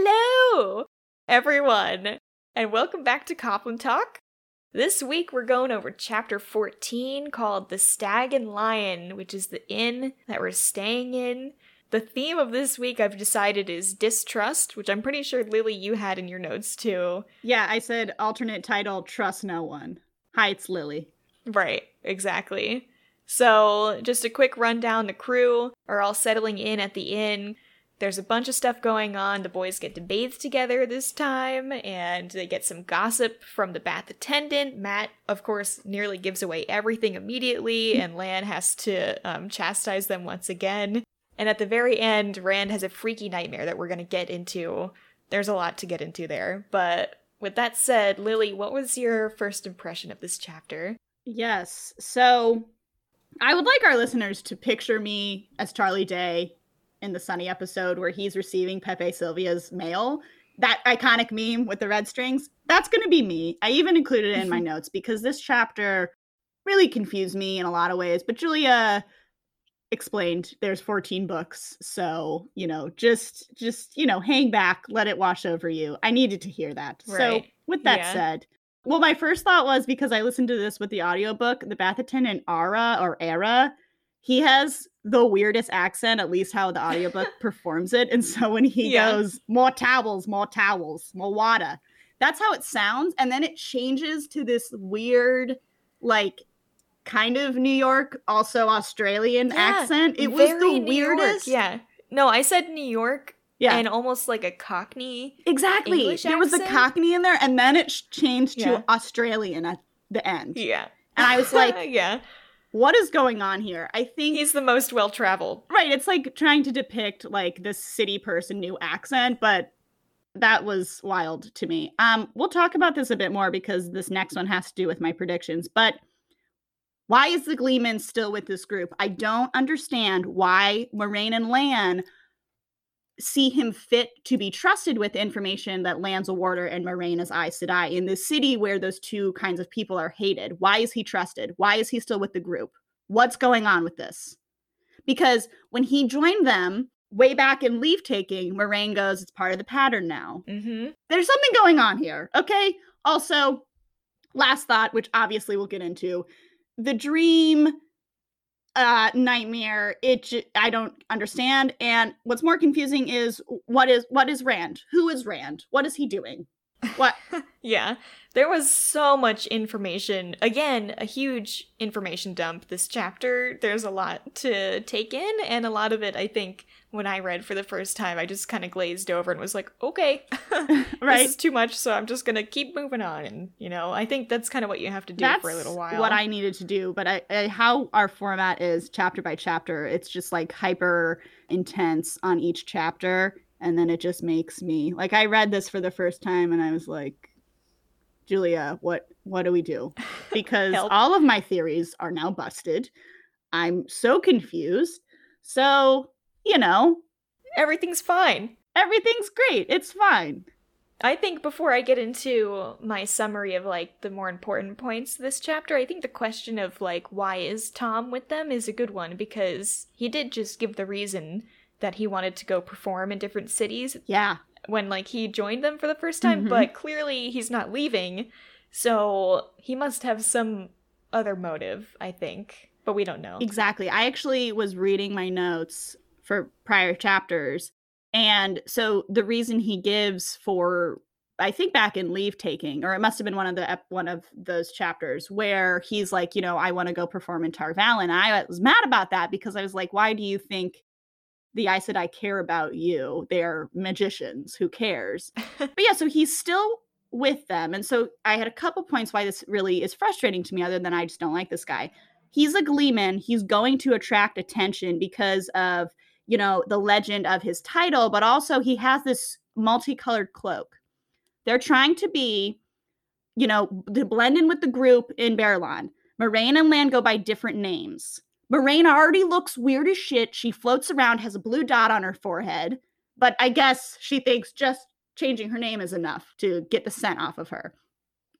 Hello, everyone, and welcome back to Coplin Talk. This week we're going over chapter 14 called The Stag and Lion, which is the inn that we're staying in. The theme of this week I've decided is distrust, which I'm pretty sure Lily you had in your notes too. Yeah, I said alternate title Trust No One. Hi, it's Lily. Right, exactly. So, just a quick rundown the crew are all settling in at the inn. There's a bunch of stuff going on. The boys get to bathe together this time, and they get some gossip from the bath attendant. Matt, of course, nearly gives away everything immediately, and Lan has to um, chastise them once again. And at the very end, Rand has a freaky nightmare that we're going to get into. There's a lot to get into there. But with that said, Lily, what was your first impression of this chapter? Yes. So I would like our listeners to picture me as Charlie Day in the Sunny episode where he's receiving Pepe Sylvia's mail. That iconic meme with the red strings. That's going to be me. I even included it in my mm-hmm. notes because this chapter really confused me in a lot of ways. But Julia explained there's 14 books so you know just just you know hang back let it wash over you i needed to hear that right. so with that yeah. said well my first thought was because i listened to this with the audiobook the bath attendant ara or era he has the weirdest accent, at least how the audiobook performs it. And so when he yeah. goes, more towels, more towels, more water, that's how it sounds. And then it changes to this weird, like, kind of New York, also Australian yeah, accent. It was the weirdest. Yeah. No, I said New York. Yeah. And almost like a Cockney. Exactly. English there accent. was a Cockney in there, and then it changed yeah. to Australian at the end. Yeah. And I was like, yeah what is going on here? I think he's the most well traveled. Right. It's like trying to depict like this city person new accent, but that was wild to me. Um, we'll talk about this a bit more because this next one has to do with my predictions. But why is the Gleeman still with this group? I don't understand why Moiraine and Lan see him fit to be trusted with information that Lan's a warder and Moiraine is Aes Sedai in this city where those two kinds of people are hated. Why is he trusted? Why is he still with the group? What's going on with this? Because when he joined them way back in leave taking, Moiraine goes, it's part of the pattern now. Mm-hmm. There's something going on here. Okay. Also, last thought, which obviously we'll get into the dream uh nightmare it j- i don't understand and what's more confusing is what is what is rand? Who is rand? What is he doing? What yeah there was so much information again a huge information dump this chapter there's a lot to take in and a lot of it i think when I read for the first time, I just kind of glazed over and was like, okay, right. this is too much, so I'm just gonna keep moving on. And you know, I think that's kind of what you have to do that's for a little while. What I needed to do, but I, I, how our format is chapter by chapter, it's just like hyper intense on each chapter, and then it just makes me like I read this for the first time and I was like, Julia, what what do we do? Because all of my theories are now busted. I'm so confused. So you know, everything's fine. Everything's great. It's fine. I think before I get into my summary of like the more important points of this chapter, I think the question of like why is Tom with them is a good one because he did just give the reason that he wanted to go perform in different cities. Yeah. When like he joined them for the first time, mm-hmm. but clearly he's not leaving. So he must have some other motive, I think, but we don't know. Exactly. I actually was reading my notes for prior chapters. And so the reason he gives for I think back in leave taking, or it must have been one of the one of those chapters where he's like, you know, I want to go perform in Tar Valon. I was mad about that because I was like, why do you think the Aes Sedai care about you? They're magicians. Who cares? but yeah, so he's still with them, and so I had a couple points why this really is frustrating to me, other than I just don't like this guy. He's a Gleeman. He's going to attract attention because of you know, the legend of his title, but also he has this multicolored cloak. They're trying to be, you know, to blend in with the group in Baerlon. Moiraine and Lan go by different names. Moiraine already looks weird as shit. She floats around, has a blue dot on her forehead, but I guess she thinks just changing her name is enough to get the scent off of her.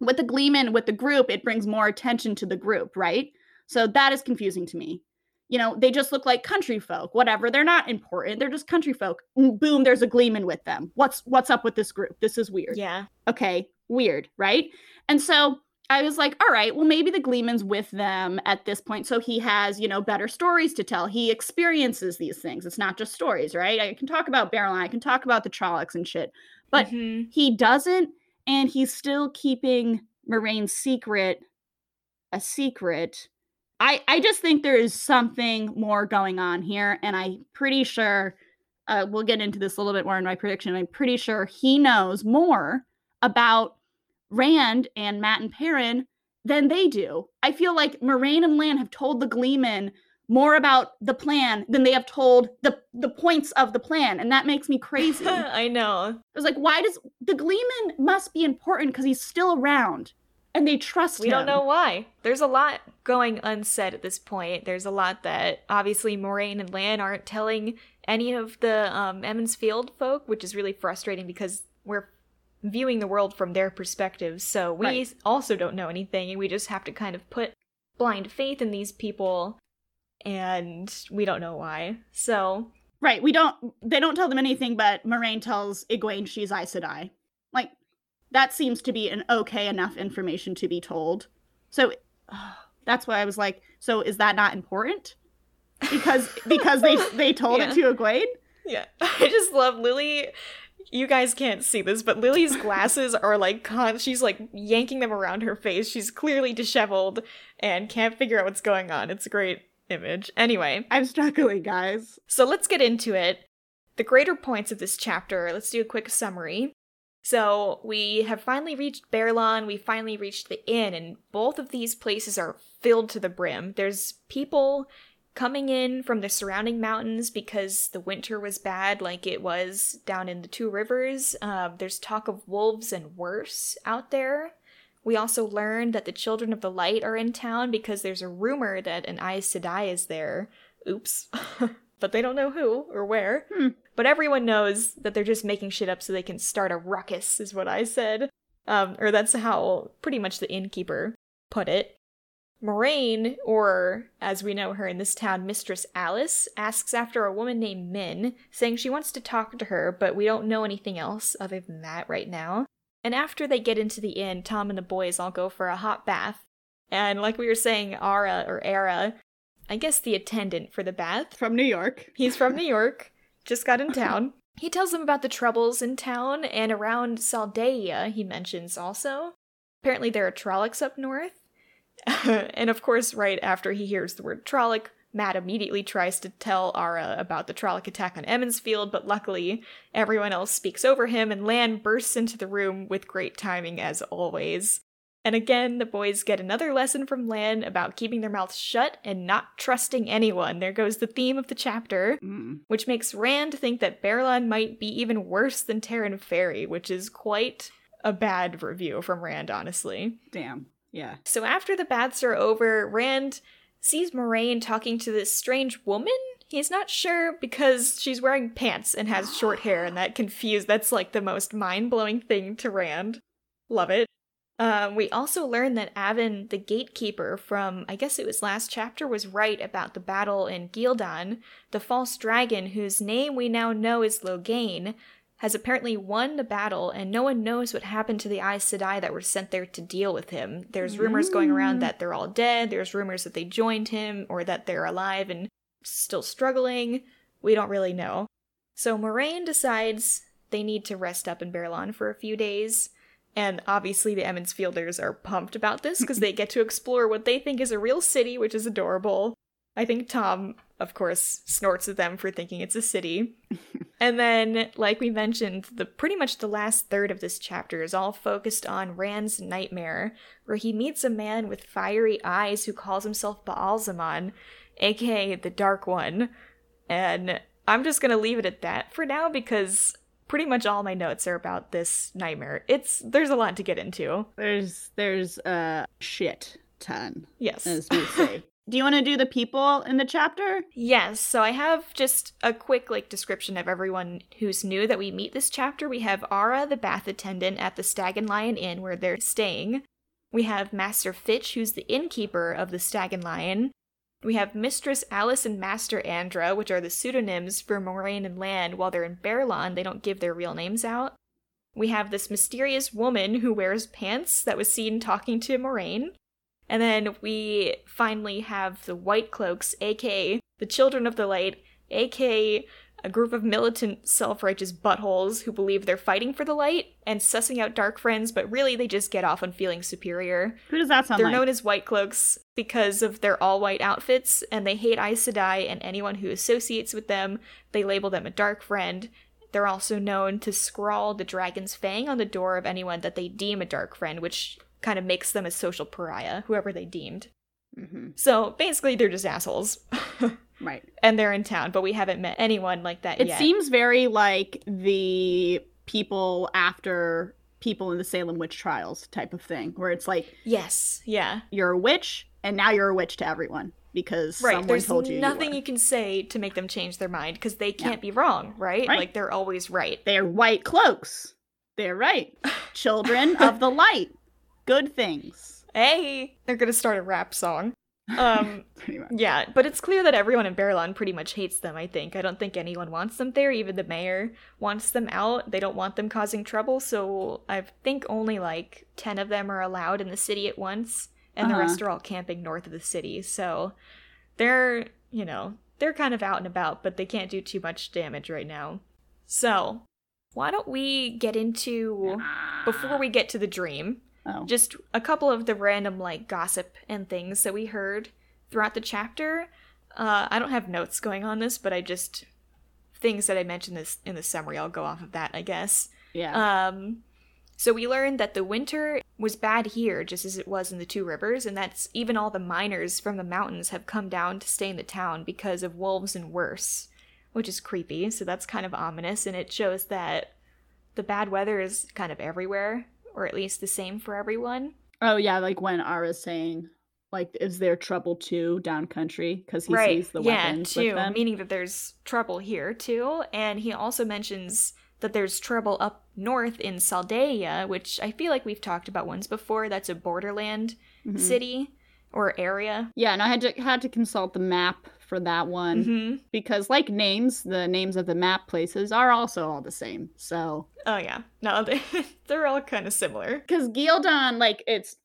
With the Gleeman, with the group, it brings more attention to the group, right? So that is confusing to me. You know, they just look like country folk, whatever. They're not important. They're just country folk. Boom, there's a gleeman with them. What's what's up with this group? This is weird. Yeah. Okay, weird, right? And so I was like, all right, well, maybe the Gleeman's with them at this point. So he has, you know, better stories to tell. He experiences these things. It's not just stories, right? I can talk about Baerlon, I can talk about the Trollocs and shit. But Mhm. he doesn't, and he's still keeping Moiraine's secret a secret. I I just think there is something more going on here, and I'm pretty sure uh, we'll get into this a little bit more in my prediction. I'm pretty sure he knows more about Rand and Matt and Perrin than they do. I feel like Moiraine and Lan have told the Gleeman more about the plan than they have told the the points of the plan, and that makes me crazy. I know I was like, why does the Gleeman must be important because he's still around and they trust We him. don't know why. There's a lot going unsaid at this point. There's a lot that obviously Moiraine and Lan aren't telling any of the um, Emond's Field folk, which is really frustrating because we're viewing the world from their perspective. So we Right. also don't know anything, and we just have to kind of put blind faith in these people, and we don't know why. So Right. We don't they don't tell them anything, but Moiraine tells Egwene she's Aes Sedai. Like that seems to be an okay enough information to be told. So that's why I was like, so is that not important? Because because they they told Yeah. it to Egwene? Yeah. I just love Lily. You guys can't see this, but Lily's glasses are like con- she's like yanking them around her face. She's clearly disheveled and can't figure out what's going on. It's a great image. Anyway, I'm struggling, guys. so let's get into it. The greater points of this chapter, let's do a quick summary. So, we have finally reached Baerlon, we finally reached the inn, and both of these places are filled to the brim. There's people coming in from the surrounding mountains because the winter was bad, like it was down in the Two Rivers. Uh, there's talk of wolves and worse out there. We also learned that the Children of the Light are in town because there's a rumor that an Aes Sedai is there. Oops. but they don't know who or where. Hmm. But everyone knows that they're just making shit up so they can start a ruckus, is what I said. Um, or that's how pretty much the innkeeper put it. Moiraine, or as we know her in this town, Mistress Alys, asks after a woman named Min, saying she wants to talk to her, but we don't know anything else other than that right now. And after they get into the inn, Tom and the boys all go for a hot bath. And like we were saying, Ara or Era, I guess the attendant for the bath, From New York. He's from New York, just got in town. He tells them about the troubles in town and around Saldaea, he mentions also. Apparently, there are Trollocs up north. and of course, right after he hears the word Trolloc, Matt immediately tries to tell Ara about the Trolloc attack on Emond's Field, but luckily, everyone else speaks over him, and Lan bursts into the room with great timing as always. And again, the boys get another lesson from Lan about keeping their mouths shut and not trusting anyone. There goes the theme of the chapter, Mm. which makes Rand think that Baerlon might be even worse than Taren Ferry, which is quite a bad review from Rand, honestly. Damn. Yeah. So after the baths are over, Rand sees Moiraine talking to this strange woman. He's not sure because she's wearing pants and has short hair, and that confused. That's like the most mind blowing thing to Rand. Love it. Um, we also learn that Avon, the gatekeeper from, I guess it was last chapter, was right about the battle in Ghealdan. The false dragon, whose name we now know is Logain, has apparently won the battle, and no one knows what happened to the Aes Sedai that were sent there to deal with him. There's rumors going around Mm. that they're all dead, there's rumors that they joined him, or that they're alive and still struggling. We don't really know. So Moiraine decides they need to rest up in Baerlon for a few days. And obviously, the Emond's Fielders are pumped about this because they get to explore what they think is a real city, which is adorable. I think Tom, of course, snorts at them for thinking it's a city. and then, like we mentioned, the pretty much the last third of this chapter is all focused on Rand's nightmare, where he meets a man with fiery eyes who calls himself Baalzamon, aka the Dark One. And I'm just gonna leave it at that for now because pretty much all my notes are about this nightmare. It's there's a lot to get into. There's there's a shit ton, Yes. as we say. do you want to do the people in the chapter? Yes, so I have just a quick like description of everyone who's new that we meet this chapter. We have Ara, the bath attendant at the Stag and Lion Inn where they're staying. We have Master Fitch, who's the innkeeper of the Stag and Lion. We have Mistress Alys and Master Andra, which are the pseudonyms for Moiraine and Lan. While they're in Baerlon, they don't give their real names out. We have this mysterious woman who wears pants that was seen talking to Moiraine. And then we finally have the White Cloaks, aka the Children of the Light, aka a group of militant, self righteous buttholes who believe they're fighting for the light and sussing out dark friends, but really they just get off on feeling superior. Who does that sound like? They're like? known as White Cloaks because of their all white outfits, and they hate Aes Sedai and anyone who associates with them. They label them a dark friend. They're also known to scrawl the dragon's fang on the door of anyone that they deem a dark friend, which kind of makes them a social pariah, whoever they deemed. hmm So basically, they're just assholes. Right. and they're in town, but we haven't met anyone like that It yet. It seems very like the people after people in the Salem witch trials type of thing, where it's like yes, yeah. you're a witch and now you're a witch to everyone because Right. someone There's told you nothing you, you, can say to make them change their mind because they can't be wrong, right? Right. Like they're always right. They're white cloaks. They're right. Children of the light. Good things. Hey, they're gonna start a rap song. Um, Pretty much. yeah, but it's clear that everyone in Baerlon pretty much hates them. I think. I don't think anyone wants them there. Even the mayor wants them out. They don't want them causing trouble. So I think only like ten of them are allowed in the city at once, and the Uh-huh. rest are all camping north of the city. So they're, you know, they're kind of out and about, but they can't do too much damage right now. So why don't we get into before we get to the dream? Oh. just a couple of the random like gossip and things that we heard throughout the chapter. Uh, I don't have notes going on this, but I just things that I mentioned this in the summary. I'll go off of that, I guess. yeah. Um, so we learned that the winter was bad here, just as it was in the Two Rivers, and that's even all the miners from the mountains have come down to stay in the town because of wolves and worse, which is creepy. So that's kind of ominous, and it shows that the bad weather is kind of everywhere, or at least the same for everyone. oh yeah, like when Ara's saying like is there trouble too down country because he right. sees the yeah, weapons too. with them. Meaning that there's trouble here too, and he also mentions that there's trouble up north in Saldaea, which I feel like we've talked about once before. That's a borderland Mhm. city or area. Yeah, and I had to had to consult the map for that one hmm because like names, the names of the map places are also all the same. So Oh yeah, no, they they're all kind of similar. because Ghealdan, like it's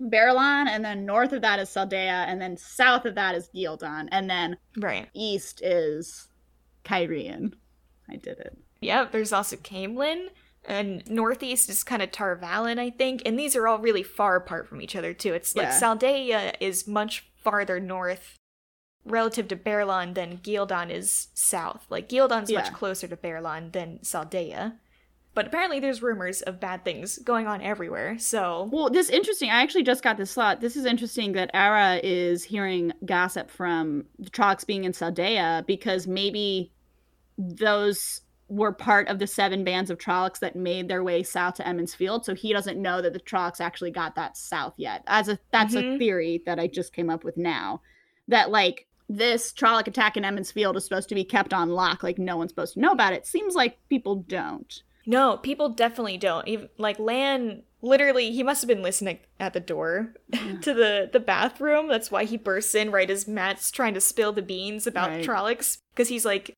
Baerlon, and then north of that is Saldaea, and then south of that is Ghealdan, and then Right. east is Cairhien. I did it. Yeah, there's also Caemlyn, and northeast is kind of Tar Valon, I think, and these are all really far apart from each other too. It's like Yeah. Is much farther north relative to Baerlon than Ghealdan is south. Like Ghealdan's Yeah. much closer to Baerlon than Saldaea. But apparently there's rumors of bad things going on everywhere. So, Well, this interesting. I actually just got this thought. This is interesting that Ara is hearing gossip from the Trollocs being in Saldaea because maybe those were part of the seven bands of Trollocs that made their way south to Emond's Field. So he doesn't know that the Trollocs actually got that south yet. As a that's a Mhm. theory that I just came up with now. That like this Trolloc attack in Emond's Field is supposed to be kept on lock, like no one's supposed to know about it. Seems like people don't. no, people definitely don't. Even, like Lan literally he must have been listening at the door to the the bathroom. That's why he bursts in right as Matt's trying to spill the beans about Right. Trollocs because he's like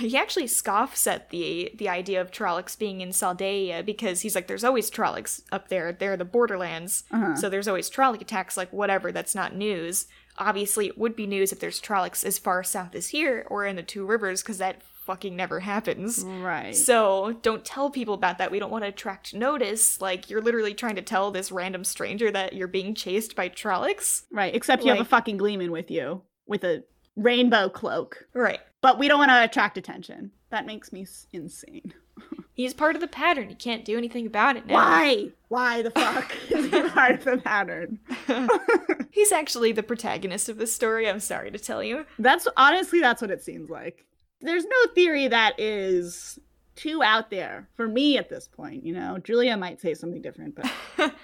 he actually scoffs at the the idea of Trollocs being in Saldaea because he's like there's always Trollocs up there. They're the borderlands. Uh-huh. So there's always Trolloc attacks like whatever, that's not news. Obviously it would be news if there's Trollocs as far south as here or in the Two Rivers cuz that fucking never happens. Right. So don't tell people about that. We don't want to attract notice. Like you're literally trying to tell this random stranger that you're being chased by Trollocs. Right, except you have a fucking Gleeman with you with a rainbow cloak. Right. But we don't want to attract attention. That makes me insane. He's part of the pattern. He can't do anything about it now. Why? Why the fuck is he part of the pattern? He's actually the protagonist of this story. I'm sorry to tell you. That's honestly that's what it seems like. There's no theory that is too out there for me at this point, you know. Julia might say something different, but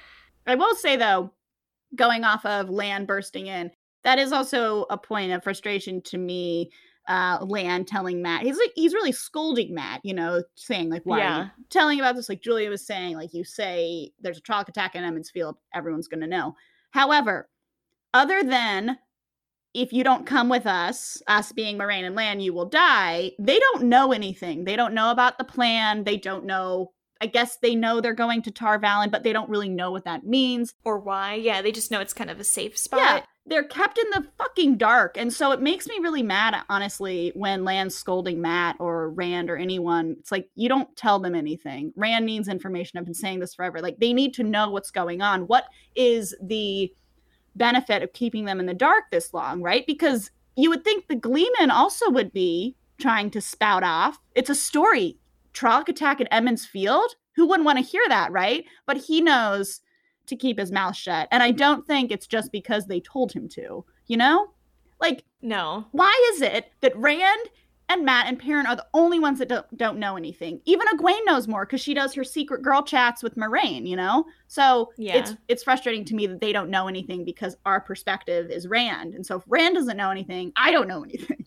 I will say though, going off of lan bursting in, that is also a point of frustration to me. Uh, Lan telling Matt, he's like he's really scolding Matt, you know, saying like, "Why are Yeah. you telling about this?" Like Julia was saying, like you say there's a Trolloc attack in Emond's Field, everyone's gonna know. However, other than if you don't come with us, us being Moiraine and Lan, you will die. They don't know anything. They don't know about the plan. They don't know. I guess they know they're going to Tar Valon, but they don't really know what that means. Or why. Yeah, they just know it's kind of a safe spot. Yeah, they're kept in the fucking dark. And so it makes me really mad, honestly, when Lan's scolding Matt or Rand or anyone. It's like, you don't tell them anything. Rand needs information. I've been saying this forever. Like, they need to know what's going on. What is the benefit of keeping them in the dark this long, right? Because you would think the Gleeman also would be trying to spout off. It's a story. Trolloc attack at Emond's Field. Who wouldn't want to hear that, right? But he knows to keep his mouth shut. And I don't think it's just because they told him to, you know? Like, no. Why is it that Rand and Matt and Perrin are the only ones that don't, don't know anything? Even Egwene knows more because she does her secret girl chats with Moiraine, you know? So yeah. it's it's frustrating to me that they don't know anything because our perspective is Rand. And so if Rand doesn't know anything, I don't know anything.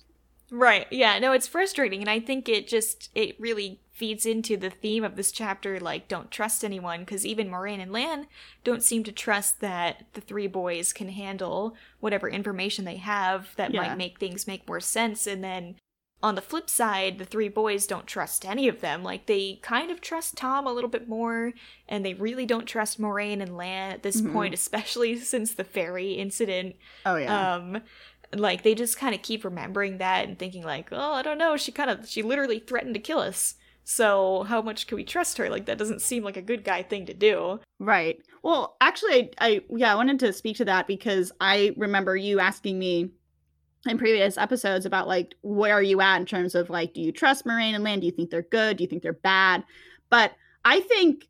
Right. Yeah. No, it's frustrating. And I think it just, it really feeds into the theme of this chapter like, don't trust anyone. Because even Moiraine and Lan don't seem to trust that the three boys can handle whatever information they have that yeah. might make things make more sense. And then on the flip side, the three boys don't trust any of them. Like, they kind of trust Tom a little bit more, and they really don't trust Moiraine and Lan at this mm-hmm. point, especially since the ferry incident. Oh, yeah. Um, like they just kind of keep remembering that and thinking like oh i don't know she kind of she literally threatened to kill us. So how much can we trust her? Like that doesn't seem like a good guy thing to do. Right. Well actually i, I yeah i wanted to speak to that because i remember you asking me in previous episodes about like where are you at in terms of like do you trust moiraine and lan do you think they're good? Do you think they're bad? But i think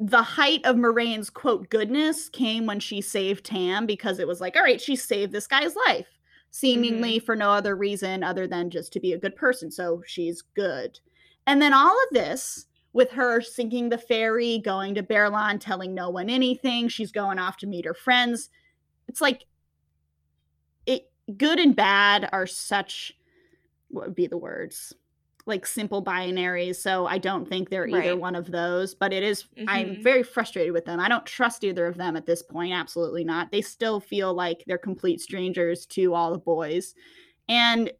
the height of moiraine's quote goodness came when she saved Tam because it was like, all right, she saved this guy's life seemingly mm-hmm. for no other reason other than just to be a good person. So she's good. And then all of this with her sinking the ferry, going to Baerlon, telling no one anything, she's going off to meet her friends. It's like it good and bad are such what would be the words? Like simple binaries so i don't think they're right. either one of those but it is, mm-hmm. i'm very frustrated with them i don't trust either of them at this point absolutely not they still feel like they're complete strangers to all the boys and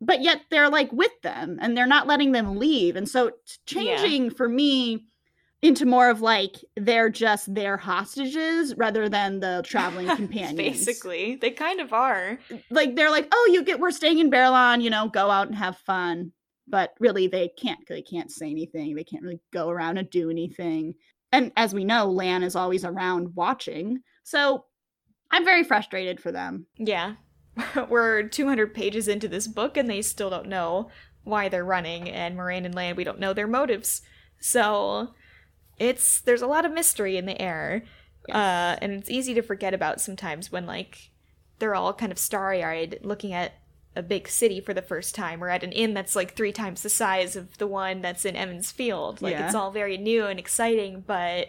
but yet they're like with them and they're not letting them leave and so changing yeah. for me into more of like they're just their hostages rather than the traveling companions. Basically, they kind of are. Like they're like, oh, you get we're staying in Baerlon, you know, go out and have fun but really they can't they can't say anything they can't really go around and do anything. And as we know lan is always around watching so i'm very frustrated for them. Yeah. We're 200 pages into this book and they still don't know why they're running and moiraine and lan we don't know their motives. So it's there's a lot of mystery in the air yes. uh, and it's easy to forget about sometimes when like they're all kind of starry-eyed looking at a big city for the first time or at an inn that's like three times the size of the one that's in Emond's Field. Like yeah. it's all very new and exciting, but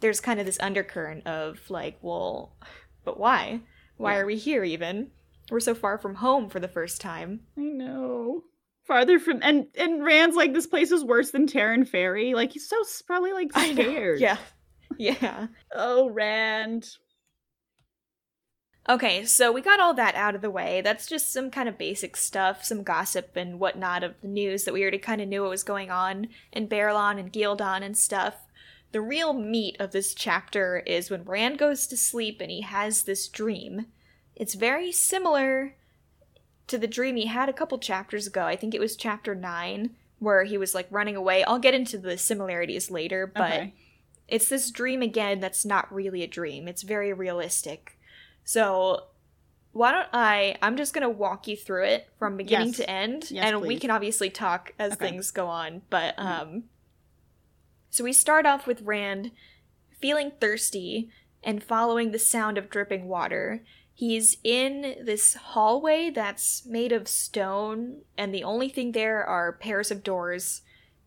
there's kind of this undercurrent of like, well, but why? Why yeah. are we here even? We're so far from home for the first time. I know. Farther from and and Rand's like this place is worse than Taren Ferry. Like he's so probably like scared. Yeah. Yeah. oh, Rand. Okay, so we got all that out of the way. That's just some kind of basic stuff, some gossip and whatnot of the news that we already kind of knew what was going on in Baerlon and Ghealdan and stuff. The real meat of this chapter is when Rand goes to sleep and he has this dream. It's very similar to the dream he had a couple chapters ago. I think it was chapter 9, where he was like running away. I'll get into the similarities later, but okay. it's this dream again that's not really a dream. It's very realistic so why don't I? I'm just gonna walk you through it from beginning yes. to end, yes, and please. we can obviously talk as okay. things go on. But mm-hmm. um, so we start off with Rand feeling thirsty and following the sound of dripping water. He's in this hallway that's made of stone, and the only thing there are pairs of doors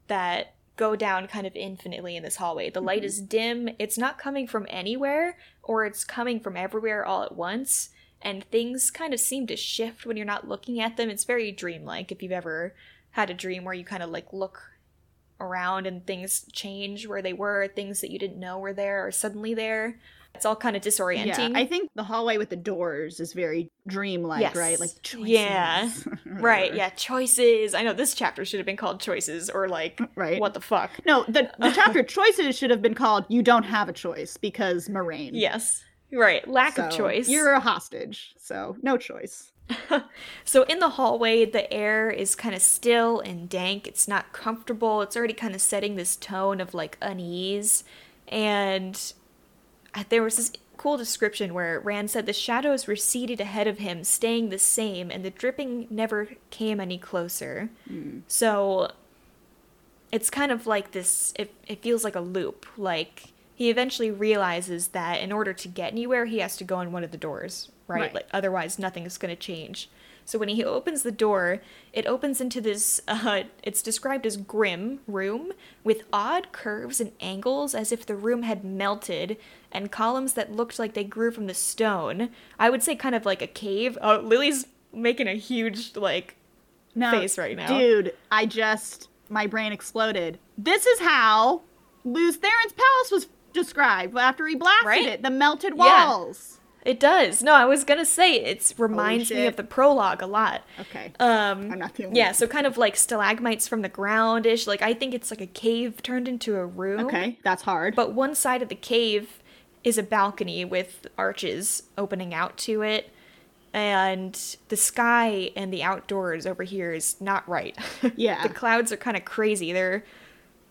that go down kind of infinitely in this hallway. The light mm-hmm. is dim, it's not coming from anywhere, or it's coming from everywhere all at once, and things kind of seem to shift when you're not looking at them. It's very dreamlike if you've ever had a dream where you kind of like look around and things change where they were, things that you didn't know were there are suddenly there. It's all kind of disorienting. Yeah, I think the hallway with the doors is very dream-like, Yes. right? Like choices. Yeah. Right, yeah, choices. I know this chapter should have been called choices or like Right. what the fuck. No, the, the chapter choices should have been called "You Don't Have a Choice" because Moiraine. Yes. Right, lack of choice. You're a hostage, so no choice. So in the hallway, the air is kind of still and dank. It's not comfortable. It's already kind of setting this tone of like unease. And Uh, there was this cool description where Rand said the shadows receded ahead of him, staying the same, and the dripping never came any closer. Hmm. So it's kind of like this it, it feels like a loop like he eventually realizes that in order to get anywhere he has to go in one of the doors right, Right. like otherwise nothing is going to change so when he opens the door it opens into this uh, it's described as grim room with odd curves and angles as if the room had melted and columns that looked like they grew from the stone i would say kind of like a cave oh lily's making a huge like No, face right now. dude. I just my brain exploded. This is how Lews Therin's palace was described after he blasted Right? it. The melted Yeah. It does. No, I was gonna say it reminds me of the prologue a lot. Okay. Um, I'm not the only yeah, so kind of like stalagmites from the groundish. Like I think it's like a cave turned into a room. Okay, that's hard. But one side of the cave is a balcony with arches opening out to it, and the sky and the outdoors over here is not right. Yeah. the clouds are kind of crazy. They're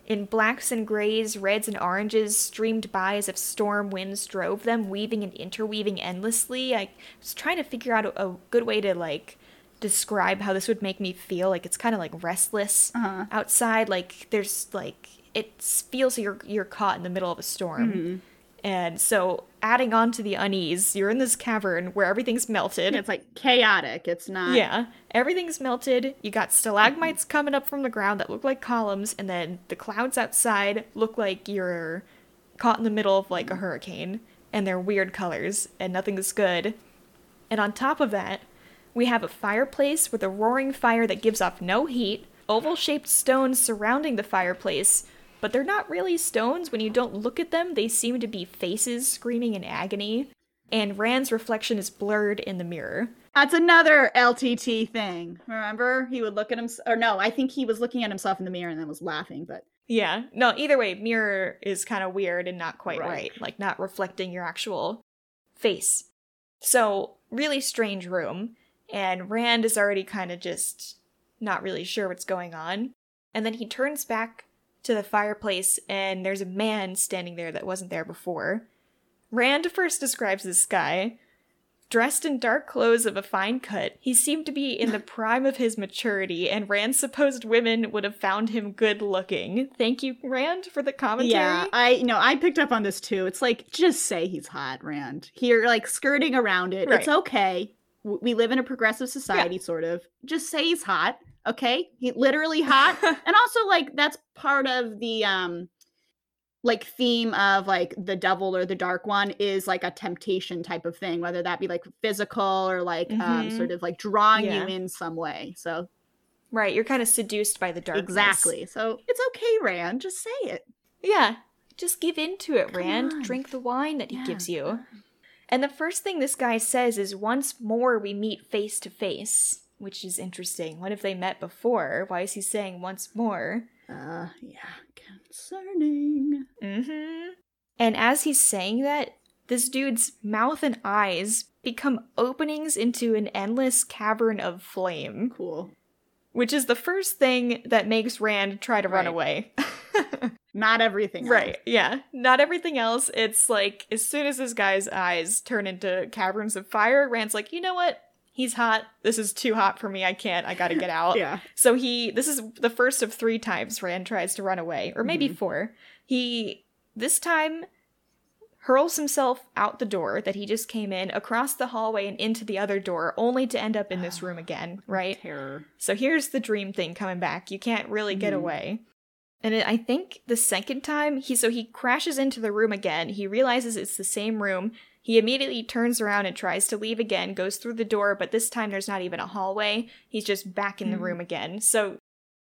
in blacks and grays, reds and oranges streamed by as if storm winds drove them, weaving and interweaving endlessly. I was trying to figure out a, a good way to like describe how this would make me feel. Like it's kind of like restless Uh-huh. outside. Like there's like it feels you're you're caught in the middle of a storm. Mm-hmm. And so adding on to the unease, you're in this cavern where everything's melted. it's like chaotic. It's not. Yeah, everything's melted. You got stalagmites coming up from the ground that look like columns, and then the clouds outside look like you're caught in the middle of like a hurricane, and they're weird colors, and nothing's good. And on top of that, we have a fireplace with a roaring fire that gives off no heat, oval shaped stones surrounding the fireplace, but they're not really stones. When you don't look at them, they seem to be faces screaming in agony. And Rand's reflection is blurred in the mirror. That's another LTT thing. Remember, he would look at him, or no, I think he was looking at himself in the mirror and then was laughing. But Yeah. No, either way, mirror is kind of weird and not quite Right. right. Like not reflecting your actual face. So, really strange room. And Rand is already kind of just not really sure what's going on. And then he turns back to the fireplace and there's a man standing there that wasn't there before. Rand first describes this guy. Dressed in dark clothes of a fine cut, he seemed to be in the prime of his maturity, and Rand supposed women would have found him good looking. Thank you, Rand, for the commentary. yeah, I know. I picked up on this too. It's like just say he's hot, Rand. Here, like skirting around it. It's okay. We live in a progressive society, sort of. Just say he's hot. Okay, he literally hot. and also like that's part of the um like theme of like the devil or the dark one is like a temptation type of thing whether that be like physical or like um Mhm. sort of like drawing Yeah. you in some way so right, you're kind of seduced by the dark exactly so it's okay rand just say it Yeah. Just give in to it, Come Rand. on. Drink the wine that he Yeah. gives you. And the first thing this guy says is once more we meet face to face, which is interesting. What if they met before? Why is he saying once more? uh yeah concerning Mm-hmm. And as he's saying that, this dude's mouth and eyes become openings into an endless cavern of flame, cool which is the first thing that makes Rand try to run away. not everything Right, yeah. Not everything else. It's like as soon as this guy's eyes turn into caverns of fire, Rand's like, you know what? He's hot. This is too hot for me. I can't. I gotta get out. yeah So he, this is the first of three times Rand tries to run away, or maybe Mhm. four. He, this time, hurls himself out the door that he just came in, across the hallway and into the other door, only to end up in this room again, right? terror So here's the dream thing coming back. You can't really get Mhm. away. And it, I think the second time he so he crashes into the room again. He realizes it's the same room. He immediately turns around and tries to leave again, goes through the door, but this time there's not even a hallway. He's just back in the Mhm. room again. So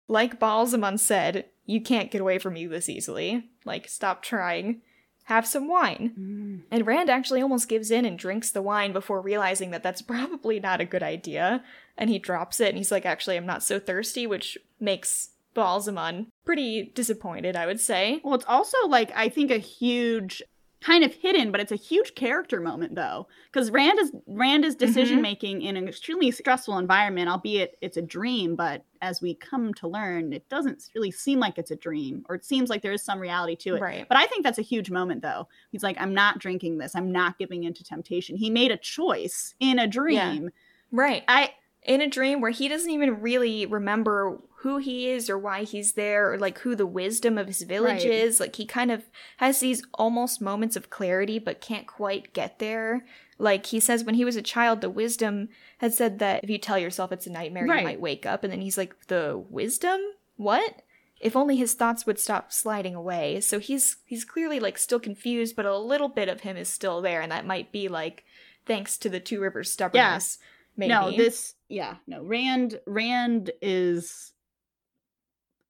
like Baalzamon said, you can't get away from me this easily. Like stop trying. have some wine. Mm. And Rand actually almost gives in and drinks the wine before realizing that that's probably not a good idea. And he drops it and he's like, actually, I'm not so thirsty, which makes Baalzamon pretty disappointed, I would say. Well, it's also like I think a huge kind of hidden, but it's a huge character moment though, because Rand is Rand is decision mm-hmm. making in an extremely stressful environment, albeit it's a dream. But as we come to learn, it doesn't really seem like it's a dream, or it seems like there is some reality to it. Right. But I think that's a huge moment though. He's like, I'm not drinking this. I'm not giving into temptation. He made a choice in a dream. Right. I In a dream where he doesn't even really remember who he is or why he's there or like who the wisdom of his village Right. is. Like he kind of has these almost moments of clarity but can't quite get there. Like he says when he was a child, the wisdom had said that if you tell yourself it's a nightmare, Right. you might wake up. And then he's like, the wisdom? What? If only his thoughts would stop sliding away. So he's he's clearly like still confused, but a little bit of him is still there, and that might be like thanks to the Two Rivers stubbornness. Maybe. No, this yeah, no. Rand Rand is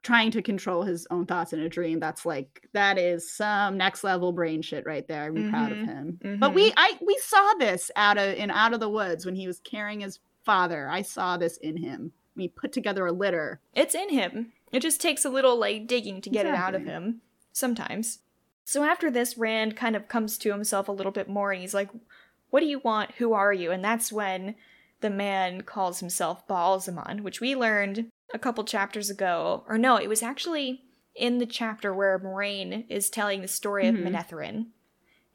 trying to control his own thoughts in a dream. That's like that is some next level brain shit right there. I'm proud of Mhm. him. But we Mhm. I we saw this out of in Out of the Woods when he was carrying his father. I saw this in him. We put together a litter. It's in him. It just takes a little like digging to get it out of him sometimes. So after this, Rand kind of comes to himself a little bit more and he's like, What do you want? Who are you? And that's when the man calls himself Baalzamon, which we learned a couple chapters ago. Or no, it was actually in the chapter where Moiraine is telling the story of mm-hmm. Manetheren.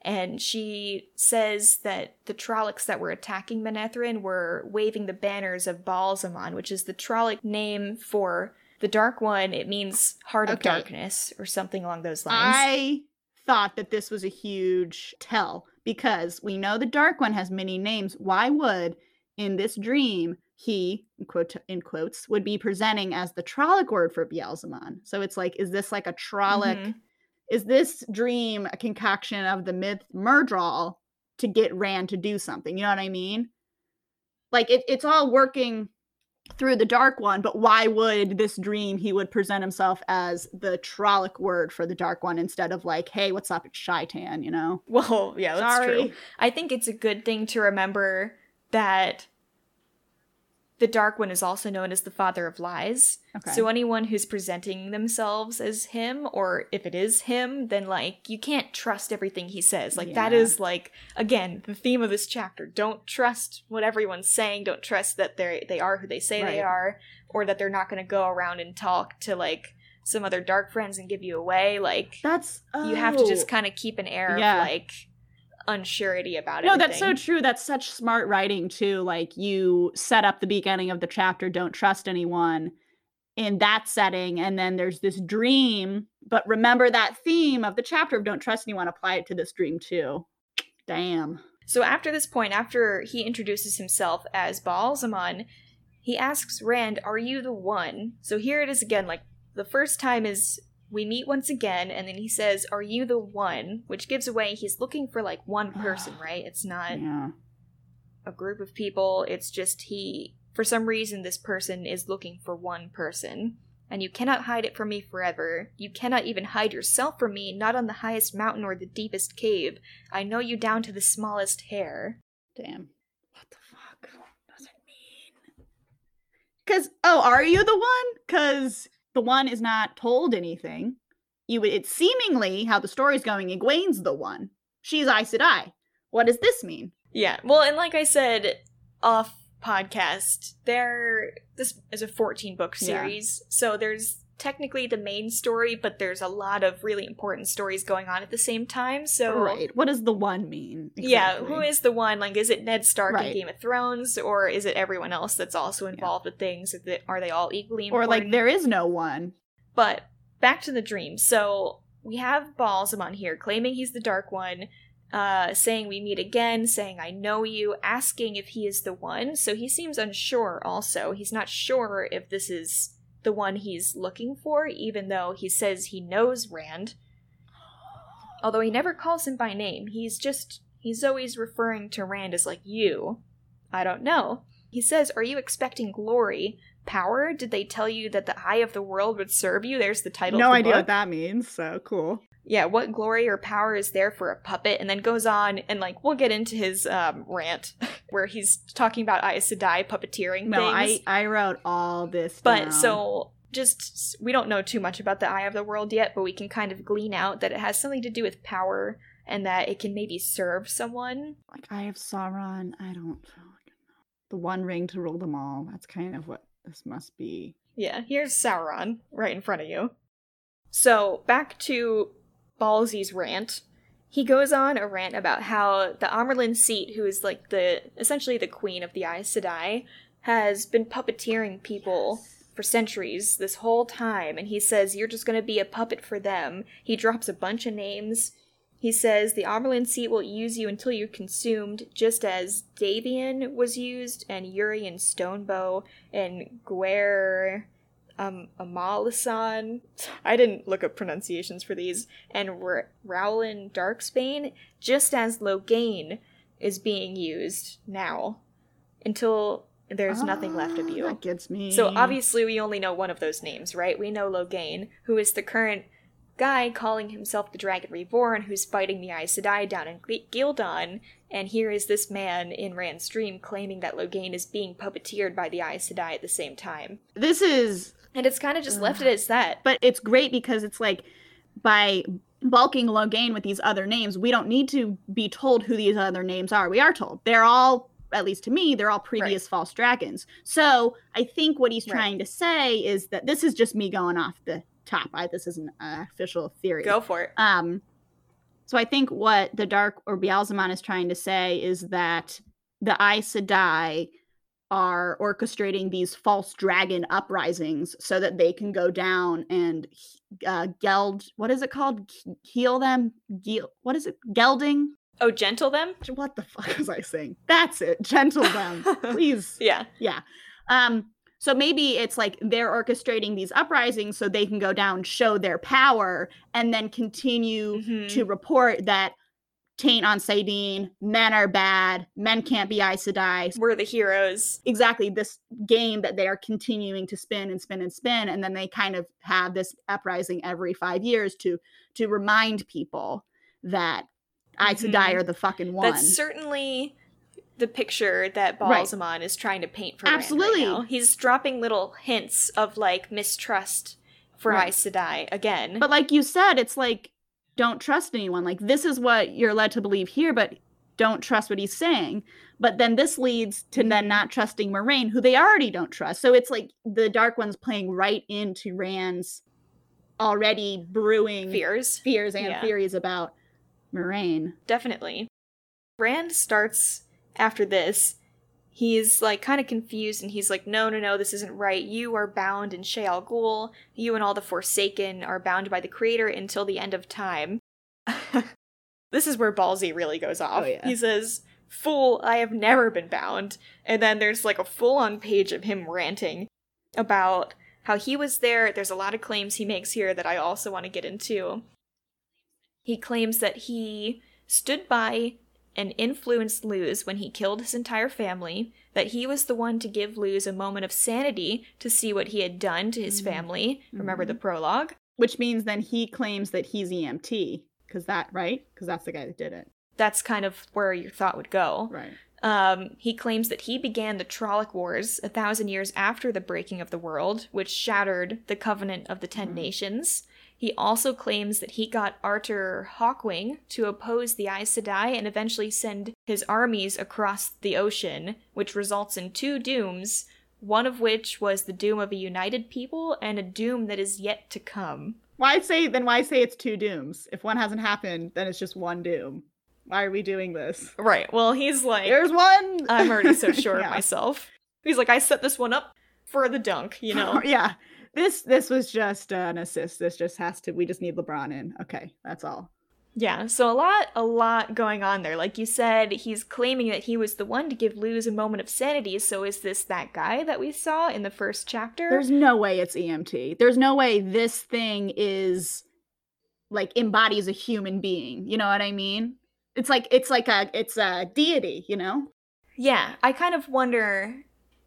And she says that the Trollocs that were attacking Manetheren were waving the banners of Baalzamon, which is the Trolloc name for the Dark One. It means Heart of Darkness or something along those lines. I thought that this was a huge tell because we know the Dark One has many names. Why would in this dream he in, quote, in quotes would be presenting as the Trolloc word for Baalzamon? So it's like, is this like a Trolloc? Mhm. Is this dream a concoction of the myth Myrddraal to get Rand to do something? You know what I mean? Like it, it's all working through the dark one, but why would this dream he would present himself as the Trolloc word for the dark one instead of like, hey, what's up? It's Shaitan, you know? Well, yeah, that's Sorry. true. I think it's a good thing to remember that the Dark One is also known as the Father of Lies. Okay. So anyone who's presenting themselves as him, or if it is him, then like you can't trust everything he says. Like that Yeah. is like again the theme of this chapter. Don't trust what everyone's saying. Don't trust that they they are who they say they are, or that they're not going to go around and talk to like some other dark friends and give you away. Like That's you have to just oh. kind of keep an air Yeah. of like unsurety about it. No, that's so true. That's such smart writing too. Like you set up the beginning of the chapter, don't trust anyone in that setting, and then there's this dream. But remember that theme of the chapter of don't trust anyone, apply it to this dream too. Damn. So after this point, after he introduces himself as Baalzamon, he asks Rand, "Are you the one?" So here it is again. Like the first time is we meet once again, and then he says, "Are you the one?" Which gives away he's looking for like one person, right? It's not Yeah. a group of people. It's just he. For some reason, this person is looking for one person. And you cannot hide it from me forever. You cannot even hide yourself from me, not on the highest mountain or the deepest cave. I know you down to the smallest hair. Damn. What the fuck does it mean? Cause oh, are you the one? Cause the one is not told anything. You would it's seemingly how the story's going, Egwene's the one. She's Aes Sedai. What does this mean? Yeah, well, and like I said off podcast, there this is a 14 book Yeah. series, so there's technically the main story, but there's a lot of really important stories going on at the same time. So Right. What does the one mean? Yeah, who is the one? Like, is it Ned Stark in Right. Game of Thrones, or is it everyone else that's also involved with things? Is it- Are they all equally or important? like there is no one. But back to the dream. So we have Baalzamon here claiming he's the Dark One, uh, saying we meet again, saying I know you, asking if he is the one. So he seems unsure also. He's not sure if this is the one he's looking for, even though he says he knows Rand. Although he never calls him by name. He's just, he's always referring to Rand as like you. I don't know. He says, Are you expecting glory? Power? Did they tell you that the eye of the world would serve you? There's the title. no the idea book. what that means, so cool. Yeah, what glory or power is there for a puppet? And then goes on and like we'll get into his um, rant where he's talking about Aes Sedai puppeteering No, things. I I wrote all this. But down. so just we don't know too much about the Eye of the World yet, but we can kind of glean out that it has something to do with power and that it can maybe serve someone. like I have Sauron. I don't know. the one ring to rule them all. That's kind of what this must be. Yeah, here's Sauron right in front of you. So back to Ballsy's rant. He goes on a rant about how the Amyrlin seat, who is like the essentially the queen of the Aes Sedai, has been puppeteering people for centuries this whole time, and he says you're just gonna be a puppet for them. He drops a bunch of names. He says the Amyrlin seat will use you until you're consumed, just as Davian was used, and Yurian Stonebow, and Guaire um, Amalasin. I didn't look up pronunciations for these. And R- Raolin Darksbane, just as Logain is being used now, until there's nothing left of Ah, you. That gets me. So obviously, we only know one of those names, right? We know Logain, who is the current guy calling himself the Dragon Reborn, who's fighting the Aes Sedai down in G- Ghealdan. And here is this man in Rand's dream claiming that Logain is being puppeteered by the Aes Sedai at the same time. this is And it's kind of just left it as that. but it's great because it's like by bulking Logain with these other names, we don't need to be told who these other names are. We are told. They're all, at least to me, they're all previous false dragons. So I think what he's Right. trying to say is that this is just me going off the top. I, this isn't an uh, official theory. Go for it. Um, so I think what the Dark or Baalzamon is trying to say is that the Aes Sedai are orchestrating these false dragon uprisings so that they can go down and uh, geld. What is it called? Heal them. Gel, what is it? Gelding. Oh, gentle them? What the fuck was I saying? That's it. Gentle them, please Yeah. yeah um so maybe it's like they're orchestrating these uprisings so they can go down show their power and then continue Mhm. to report that taint on saidin, men are bad, men can't be Aes Sedai. We're the heroes. Exactly this game that they are continuing to spin and spin and spin, and then they kind of have this uprising every five years to to remind people that Aes Sedai Mhm. are the fucking one. That's certainly the picture that Right. Is trying to paint for Absolutely. right now. He's dropping little hints of like mistrust for Right. Aes Sedai again. But like you said, it's like don't trust anyone. Like this is what you're led to believe here, but don't trust what he's saying. But then this leads to mm-hmm. then not trusting Moiraine, who they already don't trust. So it's like the Dark One's playing right into Rand's already brewing fears. fears and Yeah. theories about Moiraine. Definitely. Rand starts after this. He's like kind of confused and he's like, no, no, no, this isn't right. You are bound in Shayol Ghul. You and all the Forsaken are bound by the Creator until the end of time. this is where Ballsy really goes off. Oh, yeah. He says, Fool, I have never been bound. And then there's like a full on page of him ranting about how he was there. There's a lot of claims he makes here that I also want to get into. He claims that he stood by and influenced Lews when he killed his entire family, that he was the one to give Lews a moment of sanity to see what he had done to his Mhm. family. Remember the Mhm. prologue? Which means then he claims that he's EMT. Cause that right? Because that's the guy that did it. That's kind of where your thought would go. Right. Um, he claims that he began the Trolloc Wars a thousand years after the breaking of the world, which shattered the Covenant of the 10 Mhm. Nations. He also claims that he got Arthur Hawkwing to oppose the Aes Sedai and eventually send his armies across the ocean, which results in two dooms, one of which was the doom of a united people and a doom that is yet to come. Why say then why say it's two dooms? If one hasn't happened, then it's just one doom. Why are we doing this? Right. Well, he's like, There's one. I'm already so sure Yeah. of myself. He's like, I set this one up for the dunk, you know? yeah. This this was just uh, an assist. This just has to. We just need LeBron in. Okay, that's all. Yeah, so a lot, a lot going on there. Like you said, he's claiming that he was the one to give Lews a moment of sanity. So is this that guy that we saw in the first chapter? There's no way it's EMT. There's no way this thing is like embodies a human being. You know what I mean? It's like it's like a it's a deity. You know? yeah, I kind of wonder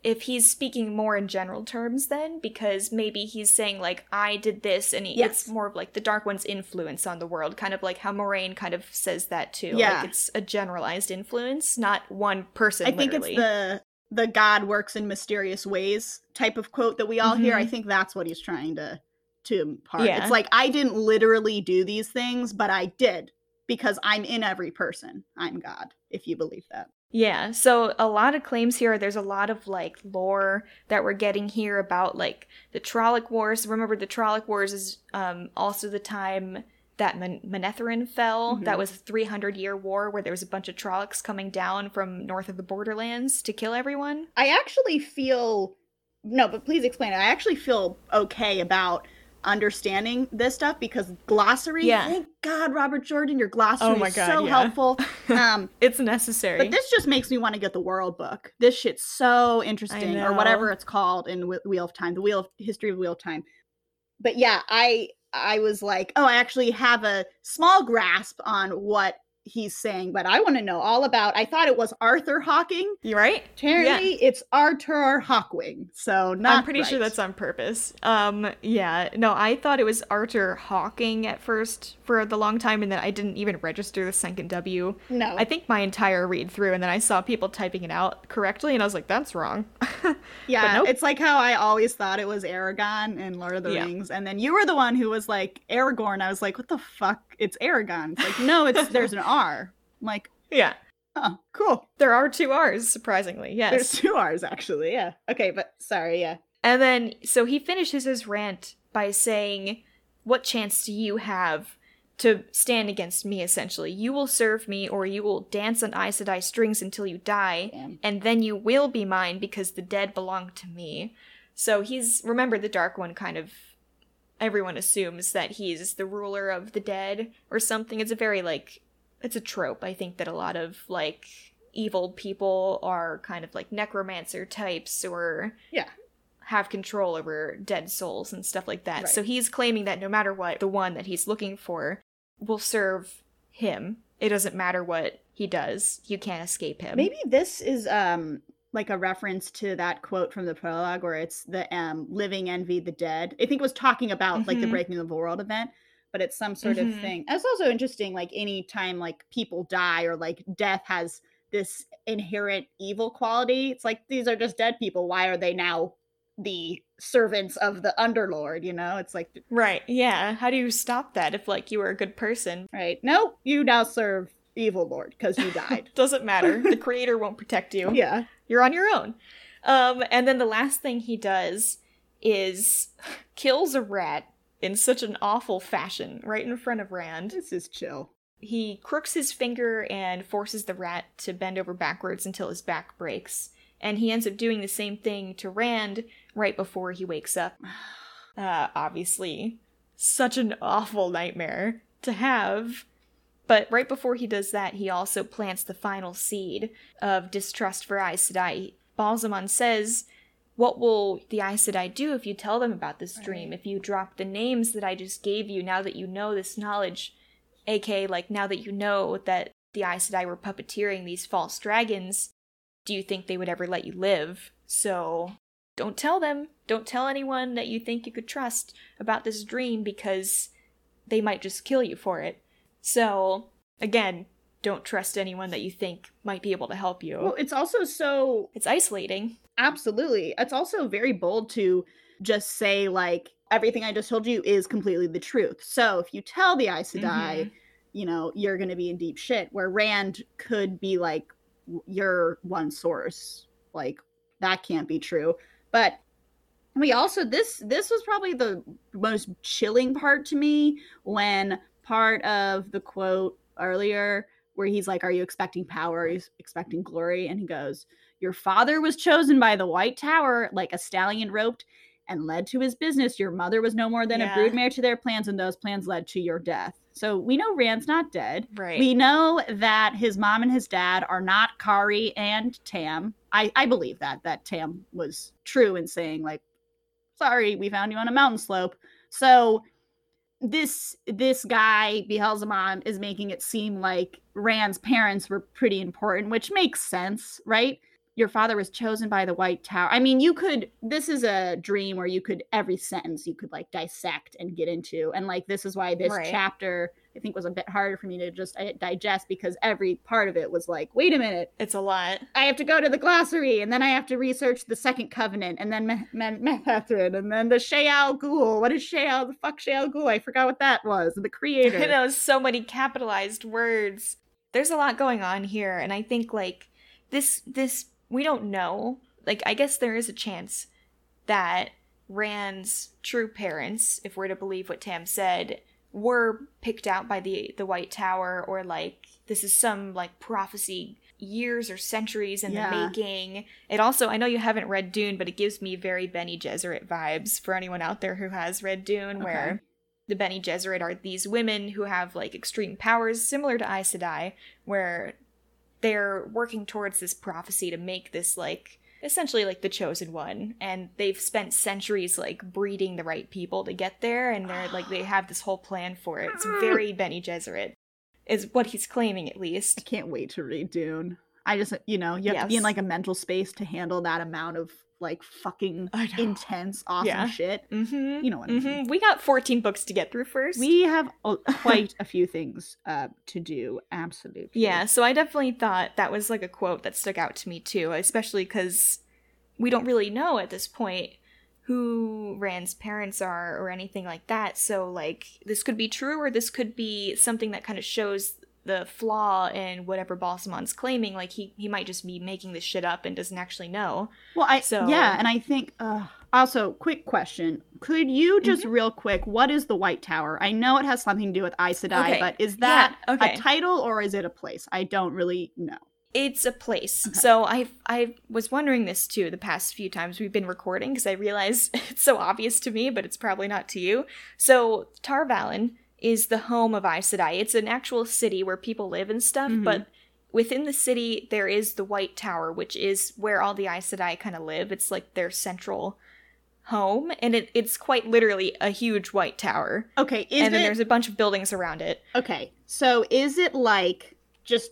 if he's speaking more in general terms then because maybe he's saying like I did this and Yes. it's more of like the dark one's influence on the world kind of like how Moiraine kind of says that too Yeah. like it's a generalized influence not one person I think literally. it's the the God works in mysterious ways type of quote that we all hear. I Mhm. think that's what he's trying to to impart. Yeah. It's like I didn't literally do these things, but I did because I'm in every person. I'm God, if you believe that. Yeah, so a lot of claims here. There's a lot of like lore that we're getting here about like the Trolloc Wars. Remember, the Trolloc Wars is um, also the time that Man- Manetheren fell. Mhm. That was a 300 year war where there was a bunch of Trollocs coming down from north of the Borderlands to kill everyone. I actually feel no, but please explain it. I actually feel okay about understanding this stuff because glossary. Yeah. Thank God, Robert Jordan, your glossary Oh my is God, so yeah. helpful. Um, It's necessary. but this just makes me want to get the World Book. This shit's so interesting, or whatever it's called in Whe- Wheel of Time, the Wheel of History of Wheel of Time. But yeah, I I was like, oh, I actually have a small grasp on what he's saying, but I want to know all about. I thought it was Arthur Hawking. You're right? Apparently, it's Arthur Hawkwing. So not. I'm pretty sure that's on purpose. Um, yeah, no, I thought it was Arthur Hawking at first for the long time, and then I didn't even register the second W. no. I think my entire read through, and then I saw people typing it out correctly, and I was like, "That's wrong." yeah, nope. it's like how I always thought it was Aragon in Lord of the Yeah. Rings, and then you were the one who was like Aragorn. I was like, what the fuck? It's Aragon. It's like, no, it's there's an R. I'm like, yeah, oh, cool. there are two R's, surprisingly. Yes. There's two R's actually. Yeah. Okay, but sorry. Yeah. And then, so he finishes his rant by saying, What chance do you have to stand against me, essentially? You will serve me, or you will dance on Aes Sedai strings until you die, Damn. and then you will be mine because the dead belong to me. So he's, remember, the Dark One kind of. Everyone assumes that he's the ruler of the dead or something. It's a very, like, it's a trope, I think, that a lot of, like, evil people are kind of like necromancer types or Yeah. have control over dead souls and stuff like that. Right. So he's claiming that no matter what, the one that he's looking for will serve him. It doesn't matter what he does. You can't escape him. Maybe this is um like a reference to that quote from the prologue where it's the um living envy the dead. I think it was talking about like the Mhm. breaking of the world event, but it's some sort of Mhm. thing. That's also interesting, like any time like people die or like death has this inherent evil quality. It's like these are just dead people. Why are they now the servants of the underlord? You know, it's like Right. Yeah. How do you stop that if like you were a good person? right, no, you now serve evil lord because you died. Doesn't matter. the creator won't protect you. yeah. You're on your own. Um, and then the last thing he does is kills a rat in such an awful fashion right in front of Rand. This is chill. He crooks his finger and forces the rat to bend over backwards until his back breaks. And he ends up doing the same thing to Rand right before he wakes up. Uh, obviously, such an awful nightmare to have. But right before he does that, he also plants the final seed of distrust for Aes Sedai. Baalzamon says, What will the Aes Sedai do if you tell them about this dream? Right. If you drop the names that I just gave you now that you know this knowledge? aka like now that you know that the Aes Sedai were puppeteering these false dragons, do you think they would ever let you live? So don't tell them. Don't tell anyone that you think you could trust about this dream because they might just kill you for it. So again, don't trust anyone that you think might be able to help you. Well, it's also so it's isolating. Absolutely. It's also very bold to just say, like, everything I just told you is completely the truth. So if you tell the Aes Sedai, Mhm. you know, you're going to be in deep shit, where Rand could be like, "W- you're one source. Like, that can't be true. But we also this this was probably the most chilling part to me when part of the quote earlier where he's like are you expecting power are you expecting glory and he goes your father was chosen by the white tower like a stallion roped and led to his business your mother was no more than Yeah. a broodmare to their plans and those plans led to your death so we know rand's not dead Right. we know that his mom and his dad are not Kari and Tam. I, I believe that that Tam was true in saying like, sorry, we found you on a mountain slope. So this this guy Baalzamon is making it seem like Rand's parents were pretty important, which makes sense, right? your father was chosen by the White Tower. I mean, you could, this is a dream where you could, every sentence you could like dissect and get into. And like, this is why this Right. chapter, I think, was a bit harder for me to just uh, digest because every part of it was like, wait a minute, It's a lot. I have to go to the glossary and then I have to research the Second Covenant and then Manetheren and then the Shayol Ghul. What is Shayol? The fuck Shayol Ghul? I forgot what that was. The creator. I know so many capitalized words. There's a lot going on here, and I think like this this we don't know. Like I guess there is a chance that Rand's true parents, if we're to believe what Tam said, were picked out by the the White Tower, or like this is some like prophecy years or centuries in Yeah. the making. It also I know you haven't read Dune, but it gives me very Bene Gesserit vibes for anyone out there who has read Dune, where the Bene Gesserit are these women who have like extreme powers similar to Aes Sedai, where they're working towards this prophecy to make this like essentially like the chosen one and they've spent centuries like breeding the right people to get there and they're like they have this whole plan for it. It's very Bene Gesserit is what he's claiming at I least can't wait to read Dune. I just, you know, you have to be in like a mental space to handle that amount of like fucking intense, awesome Yeah. shit. mm-hmm You know what I mean. mm-hmm we got 14 books to get through first We have a, quite a few things uh, to do. Absolutely. Yeah, so I definitely thought that was like a quote that stuck out to me too, especially because we don't really know at this point who Rand's parents are or anything like that. So, like, this could be true or this could be something that kind of shows the flaw in whatever Baalzamon's claiming. Like, he, he might just be making this shit up and doesn't actually know. Well, I So- yeah, and I think uh, also quick question: Could you just Mm-hmm. real quick? What is the White Tower? I know it has something to do with Aes Sedai, Okay. but is Yeah, that okay. a title or is it a place? I don't really know. It's a place. So I I was wondering this too the past few times we've been recording because I realize it's so obvious to me, but it's probably not to you. So Tar Valon is the home of Aes Sedai. It's an actual city where people live and stuff, Mhm. but within the city there is the White Tower, which is where all the Aes Sedai kind of live. It's like their central home, and it, it's quite literally a huge white tower. Okay, is and then it there's a bunch of buildings around it. okay? So is it like just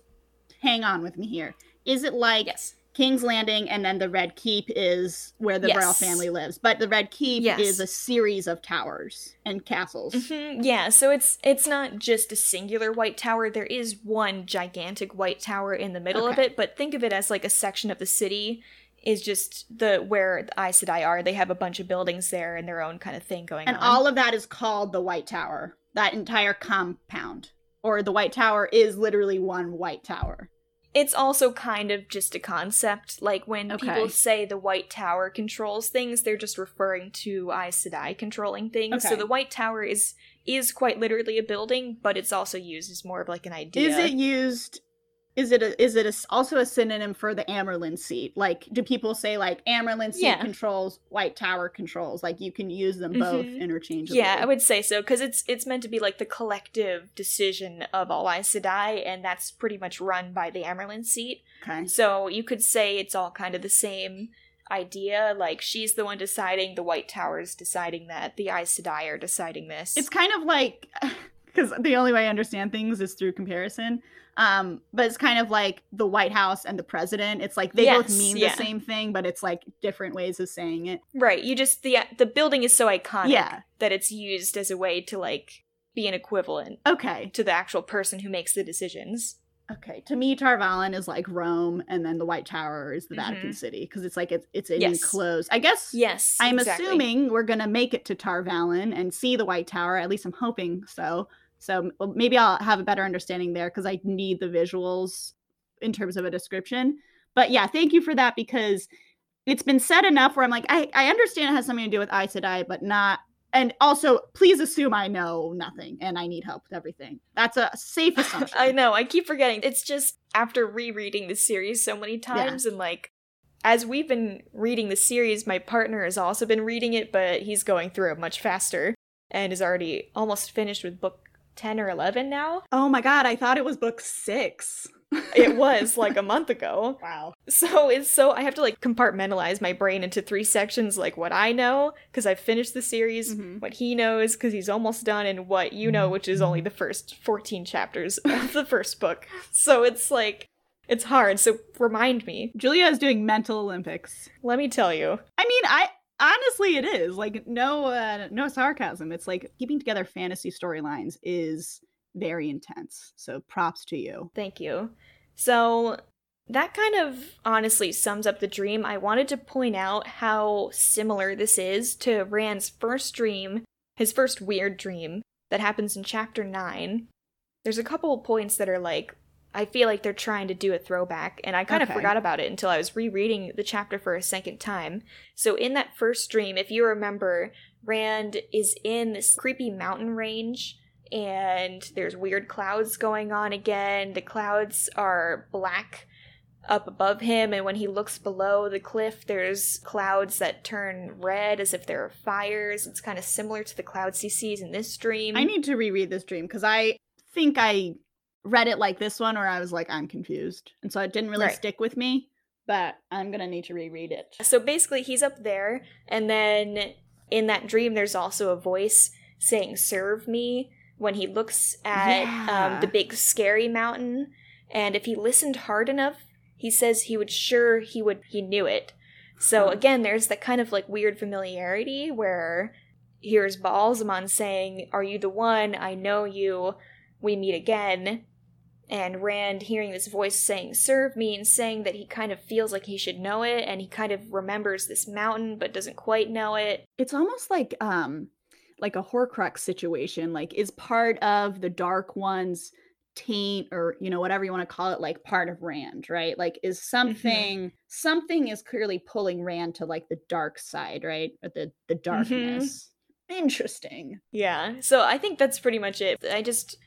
hang on with me here? Is it like Yes. King's Landing and then the Red Keep is where the royal family lives, but the Red Keep Yes. is a series of towers and castles. Mhm, Yeah, so it's it's not just a singular white tower. There is one gigantic white tower in the middle of it, but think of it as like a section of the city is just the where the Aes Sedai are. They have a bunch of buildings there and their own kind of thing going And on. And all of that is called the White Tower. That entire compound. Or the White Tower is literally one White Tower. It's also kind of just a concept. Like when Okay. people say the White Tower controls things, they're just referring to Aes Sedai controlling things. So the White Tower is is quite literally a building, but it's also used as more of like an idea. Is it used is it a, is it a, also a synonym for the Amyrlin seat? Like do people say like Amyrlin seat Yeah. controls, White Tower controls? Like you can use them both Mhm. interchangeably. Yeah, I would say so because it's it's meant to be like the collective decision of all Aes Sedai, and that's pretty much run by the Amyrlin seat. Okay. So you could say it's all kind of the same idea. Like she's the one deciding, the White Tower's deciding that, the Aes Sedai are deciding this. It's kind of like because the only way I understand things is through comparison. Um, but it's kind of like the White House and the president. It's like they both mean yeah. the same thing, but it's like different ways of saying it. right. You just the the building is so iconic Yeah. that it's used as a way to like be an equivalent Okay. to the actual person who makes the decisions. Okay. To me, Tar Valon is like Rome, and then the White Tower is the Vatican Mhm. City because it's like it's it's Yes. enclosed. I guess Yes, I'm exactly. assuming we're gonna make it to Tar Valon and see the White Tower. At least I'm hoping so. So maybe I'll have a better understanding there because I need the visuals in terms of a description. But yeah, thank you for that because it's been said enough where I'm like, I, I understand it has something to do with Aes Sedai, but not. And also, please assume I know nothing and I need help with everything. That's a safe assumption. I know, I keep forgetting. It's just after rereading the series so many times and like as we've been reading the series, my partner has also been reading it, but he's going through it much faster and is already almost finished with book 10 or 11 now. Oh my god, I thought it was book six. It was like a month ago. Wow. So it's so I have to like compartmentalize my brain into three sections like what I know because I've finished the series, Mhm. what he knows because he's almost done and what you know which is only the first 14 chapters of the first book. So it's like It's hard, so remind me. Julia is doing mental Olympics. Let me tell you. I mean, I honestly it is like no uh, no sarcasm. It's like keeping together fantasy storylines is very intense. So props to you. Thank you. So that kind of honestly sums up the dream. I wanted to point out how similar this is to Rand's first dream, his first weird dream that happens in chapter 9. There's a couple points that are like I feel like they're trying to do a throwback, and I kind Okay. of forgot about it until I was rereading the chapter for a second time. So, in that first dream, if you remember, Rand is in this creepy mountain range, and there's weird clouds going on again. The clouds are black up above him, and when he looks below the cliff, there's clouds that turn red as if there are fires. It's kind of similar to the clouds he sees in this dream. I need to reread this dream because I think I read it like this one where I was like, I'm confused. And so it didn't really Right. stick with me, but I'm going to need to reread it. So basically, he's up there, and then in that dream, there's also a voice saying, Serve me, when he looks at Yeah. um, the big scary mountain. And if he listened hard enough, he says he would sure he would he knew it. So again, there's that kind of like weird familiarity where here's Baalzamon saying, Are you the one? I know you. We meet again. And Rand hearing this voice saying, Serve me, and saying that he kind of feels like he should know it, and he kind of remembers this mountain but doesn't quite know it. It's almost like um like a horcrux situation like is part of the dark one's taint or you know whatever you want to call it like part of Rand, right? Like is something something is clearly pulling Rand to like the dark side, right? Or the the darkness. Interesting. Yeah, so I think that's pretty much it. I just,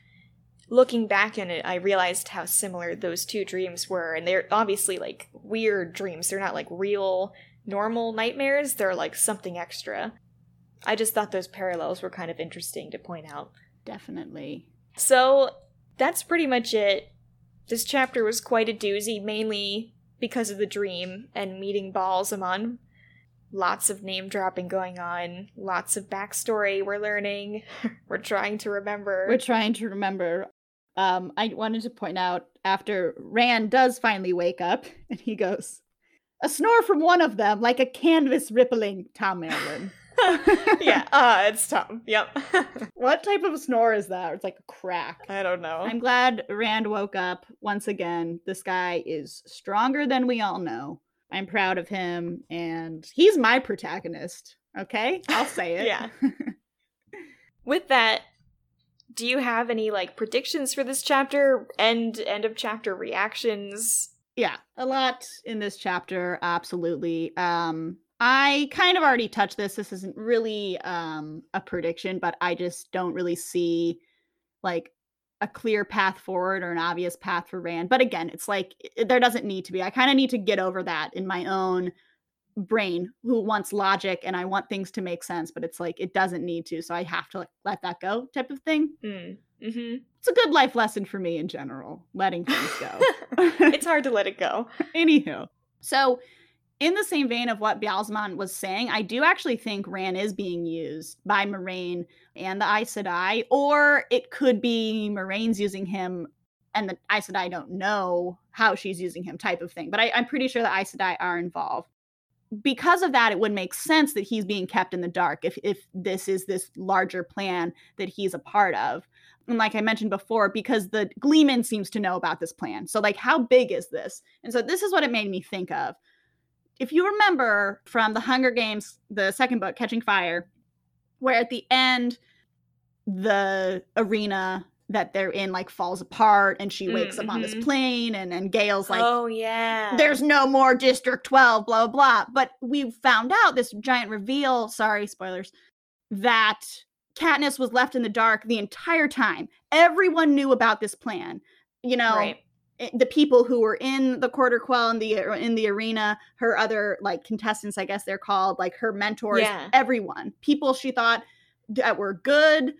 looking back in it, I realized how similar those two dreams were, and they're obviously like weird dreams. They're not like real, normal nightmares, they're like something extra. I just thought those parallels were kind of interesting to point out. Definitely. So that's pretty much it. This chapter was quite a doozy, mainly because of the dream and meeting Balls Baalzamon. Lots of name dropping going on, lots of backstory we're learning, we're trying to remember. We're trying to remember. Um, I wanted to point out after Rand does finally wake up and he goes, a snore from one of them, like a canvas rippling Thom Merrilin. yeah, uh, it's Thom. Yep. What type of snore is that? It's like a crack. I don't know. I'm glad Rand woke up once again. This guy is stronger than we all know. I'm proud of him, and he's my protagonist. Okay, I'll say it. Yeah. With that, do you have any like predictions for this chapter? End end of chapter reactions? yeah a lot in this chapter absolutely um i kind of already touched this this isn't really um a prediction but i just don't really see like a clear path forward or an obvious path for rand but again it's like i- there doesn't need to be i kind of need to get over that in my own brain who wants logic and i want things to make sense but it's like it doesn't need to so i have to like let that go type of thing Mm. Mm-hmm. it's a good life lesson for me in general letting things go it's hard to let it go. Anywho, so in the same vein of what Baalzamon was saying, I do actually think Rand is being used by Moiraine and the Aes Sedai, or it could be Moiraine's using him and the Aes Sedai don't know how she's using him, type of thing. But I, I'm pretty sure the Aes Sedai are involved. Because of that, it would make sense that he's being kept in the dark if if this is this larger plan that he's a part of and like I mentioned before, because the Gleeman seems to know about this plan. So, like, how big is this? And so, this is what it made me think of. If you remember from the Hunger Games, the second book, Catching Fire, where at the end, the arena that they're in like falls apart and she wakes up on this Mhm. plane and and Gale's like oh yeah. there's no more District 12, blah, blah, blah. But we found out this giant reveal, sorry, spoilers, that Katniss was left in the dark the entire time. Everyone knew about this plan. You know, right. the people who were in the quarter quell in the in the arena, her other like contestants, I guess they're called, like her mentors, Yeah. everyone, people she thought that were good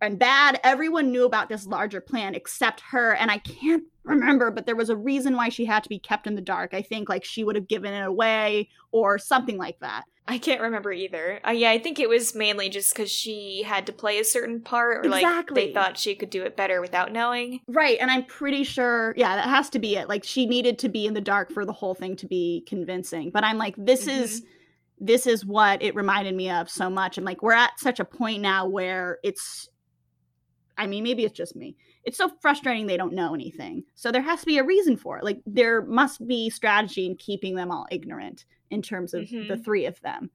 and bad. Everyone knew about this larger plan except her. And I can't remember, but there was a reason why she had to be kept in the dark. I think like she would have given it away or something like that. I can't remember either. Uh, yeah, I think it was mainly just because she had to play a certain part, or like Exactly. they thought she could do it better without knowing. Right, and I'm pretty sure, yeah, that has to be it. Like she needed to be in the dark for the whole thing to be convincing. But I'm like, this is this is what it reminded me of so much. I'm like, we're at such a point now where it's I mean, maybe it's just me. It's so frustrating they don't know anything. So there has to be a reason for it. Like there must be strategy in keeping them all ignorant in terms of the Mhm. three of them.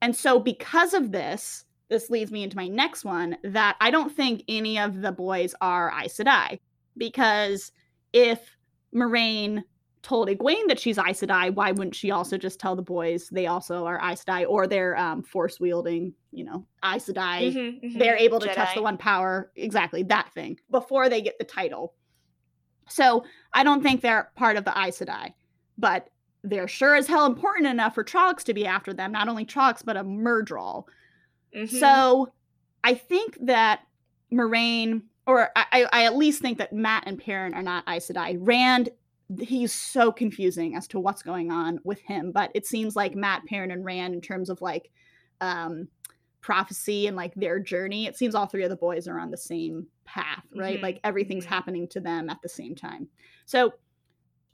And so because of this, this leads me into my next one that I don't think any of the boys are Aes Sedai because if Moiraine told Egwene that she's Aes Sedai, why wouldn't she also just tell the boys they also are Aes Sedai or they're um, force wielding, you know, Aes Sedai? Mhm, mhm. They're able to touch the one power, exactly that thing, before they get the title. So I don't think they're part of the Aes Sedai, but they're sure as hell important enough for Trollocs to be after them. Not only Trollocs, but a Myrddraal. Mhm. So I think that Moiraine, or I, I- I at least think that Mat and Perrin are not Aes Sedai. Rand, he's so confusing as to what's going on with him. But it seems like Mat, Perrin, and Rand, in terms of like um, prophecy and like their journey, it seems all three of the boys are on the same path, right? Mhm, Like everything's mhm. happening to them at the same time. So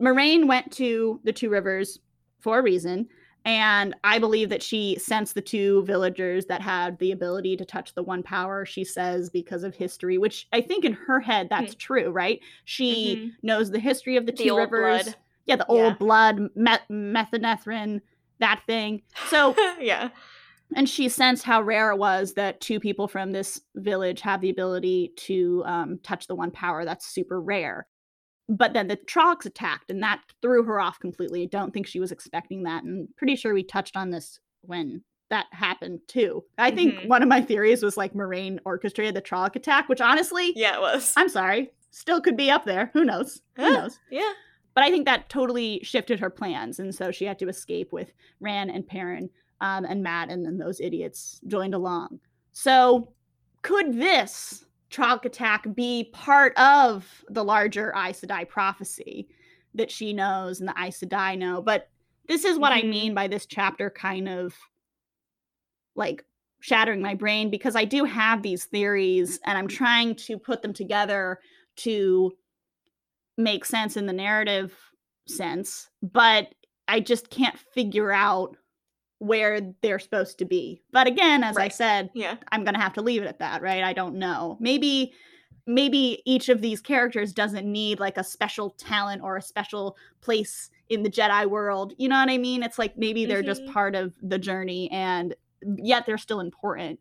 Moiraine went to the Two Rivers for a reason. And I believe that she sensed the two villagers that had the ability to touch the one power, she says, because of history, which I think in her head that's true, right? She Mhm. knows the history of the, The two rivers. blood. Yeah, the Yeah. old blood, met- Manetheren, that thing. So, yeah. and she sensed how rare it was that two people from this village have the ability to um, touch the one power. That's super rare. But then the Trollocs attacked, and that threw her off completely. I don't think she was expecting that. And pretty sure we touched on this when that happened too. I think Mhm. one of my theories was like Moiraine orchestrated the Trolloc attack, which honestly, Yeah, it was. I'm sorry, still could be up there. Who knows? Who Huh. knows? yeah. But I think that totally shifted her plans, and so she had to escape with Rand and Perrin um, and Mat, and then those idiots joined along. So, could this Trolloc attack be part of the larger Aes Sedai prophecy that she knows and the Aes Sedai know? But this is what I Mhm. mean by this chapter kind of like shattering my brain because I do have these theories and I'm trying to put them together to make sense in the narrative sense, but I just can't figure out where they're supposed to be. But again, as I said, Yeah. I'm going to have to leave it at that, right? I don't know. Maybe maybe each of these characters doesn't need like a special talent or a special place in the Jedi world. You know what I mean? It's like maybe they're just Mhm. part of the journey and yet they're still important.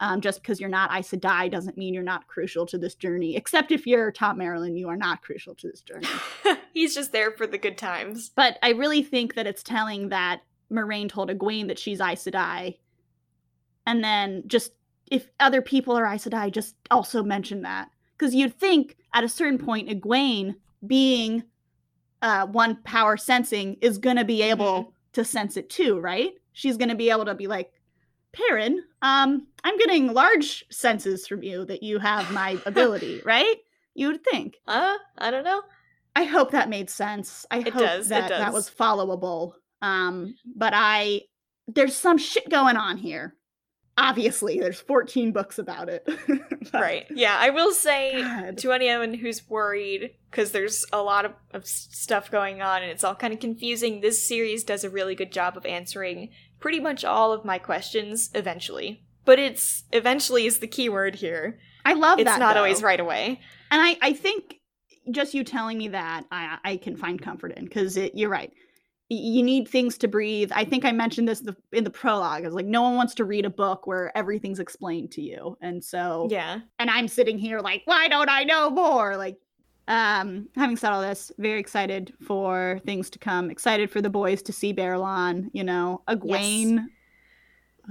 Um, just because you're not Aes Sedai doesn't mean you're not crucial to this journey. Except if you're Thom Merrilin, you are not crucial to this journey. He's just there for the good times. But I really think that it's telling that Moiraine told Egwene that she's Aes Sedai. And then just if other people are Aes Sedai, just also mention that. Because you'd think at a certain point, Egwene being uh, one power sensing is going to be able to sense it too, right? She's going to be able to be like, Perrin, um, I'm getting large senses from you that you have my ability, right? You would think. Uh, I don't know. I hope that made sense. I It hope does, that that was followable. Um, but I there's some shit going on here. Obviously, there's 14 books about it. But- Right. Yeah, I will say God. to anyone who's worried, because there's a lot of, of stuff going on and it's all kind of confusing, this series does a really good job of answering pretty much all of my questions eventually. But it's eventually is the key word here. I love It's that. It's not though. always right away. And I I think just you telling me that I I can find comfort in because you're right. You need things to breathe. I think I mentioned this the, in the prologue. I was like, no one wants to read a book where everything's explained to you, and so Yeah. and I'm sitting here like, why don't I know more? Like, um, having said all this, very excited for things to come. Excited for the boys to see Baerlon. You know, Egwene,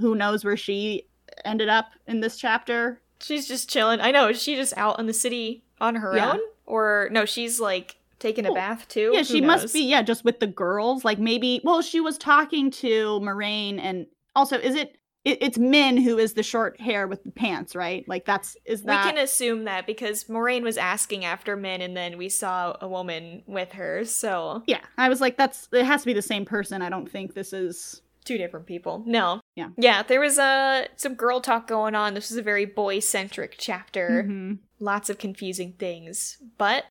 who knows where she ended up in this chapter. She's just chilling. I know. Is she just out in the city on her Yeah. own? Or no, she's like taking a Well, bath too? Yeah, Who she knows? must be. Yeah, just with the girls. Like maybe. Well, she was talking to Moiraine, and also, is it? it it's Min who is the short hair with the pants, right? Like that's is that. We can assume that because Moiraine was asking after Min and then we saw a woman with her, so yeah, I was like, that's it has to be the same person. I don't think this is two different people. No. Yeah. Yeah, there was uh, some girl talk going on. This was a very boy centric chapter. Mhm. Lots of confusing things. But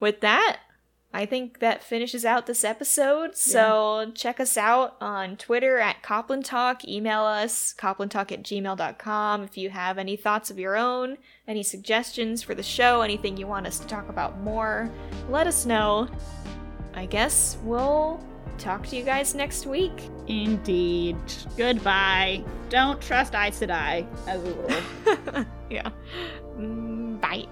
with that, I think that finishes out this episode. So check us out on Twitter at Copland Talk. Email us, coplandtalk at gmail.com. If you have any thoughts of your own, any suggestions for the show, anything you want us to talk about more, let us know. I guess we'll talk to you guys next week. Indeed. Goodbye. Don't trust Aes Sedai as a rule. yeah. Mm, Bye.